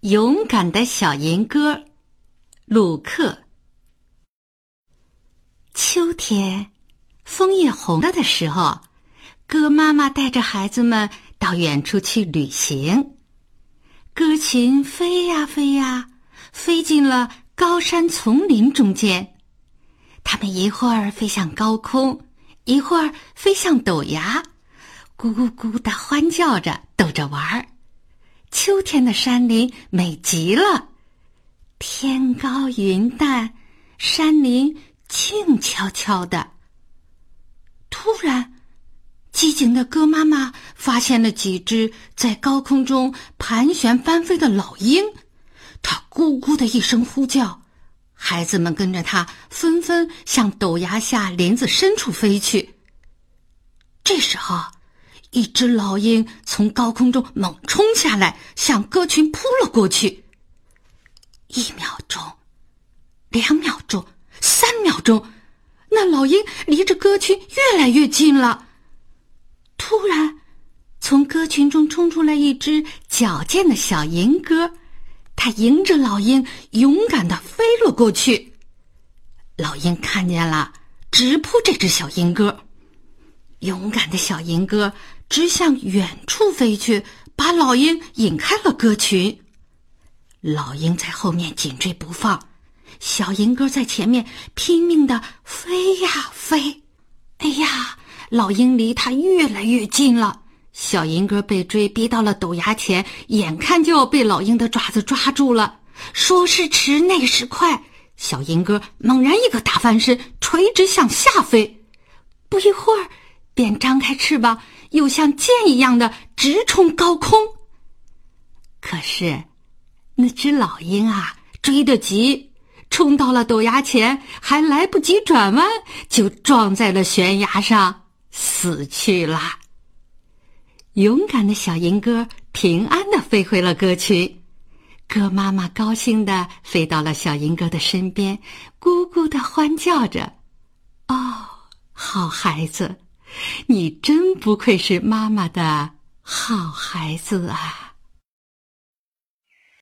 勇敢的小银鸽，鲁克。秋天，枫叶红了的时候，鸽妈妈带着孩子们到远处去旅行。鸽群飞呀飞呀，飞进了高山丛林中间。它们一会儿飞向高空，一会儿飞向陡崖，咕咕咕的欢叫着，逗着玩儿。秋天的山林美极了，天高云淡，山林静悄悄的。突然，机警的鸽妈妈发现了几只在高空中盘旋翻飞的老鹰，它咕咕的一声呼叫，孩子们跟着它纷纷向陡崖下林子深处飞去。这时候。一只老鹰从高空中猛冲下来，向鸽群扑了过去。一秒钟，两秒钟，三秒钟，那老鹰离着鸽群越来越近了。突然，从鸽群中冲出来一只矫健的小银鸽，它迎着老鹰勇敢的飞了过去。老鹰看见了，直扑这只小银鸽。勇敢的小银鸽。直向远处飞去，把老鹰引开了鸽群。老鹰在后面紧追不放，小银鸽在前面拼命的飞呀飞。哎呀，老鹰离它越来越近了。小银鸽被追逼到了陡崖前，眼看就要被老鹰的爪子抓住了。说时迟，那时快，小银鸽猛然一个大翻身，垂直向下飞。不一会儿。便张开翅膀，又像箭一样的直冲高空。可是，那只老鹰啊，追得急，冲到了陡崖前，还来不及转弯，就撞在了悬崖上，死去了。勇敢的小银鸽平安的飞回了鸽群，鸽妈妈高兴的飞到了小银鸽的身边，咕咕的欢叫着：“哦，好孩子！”你真不愧是妈妈的好孩子啊！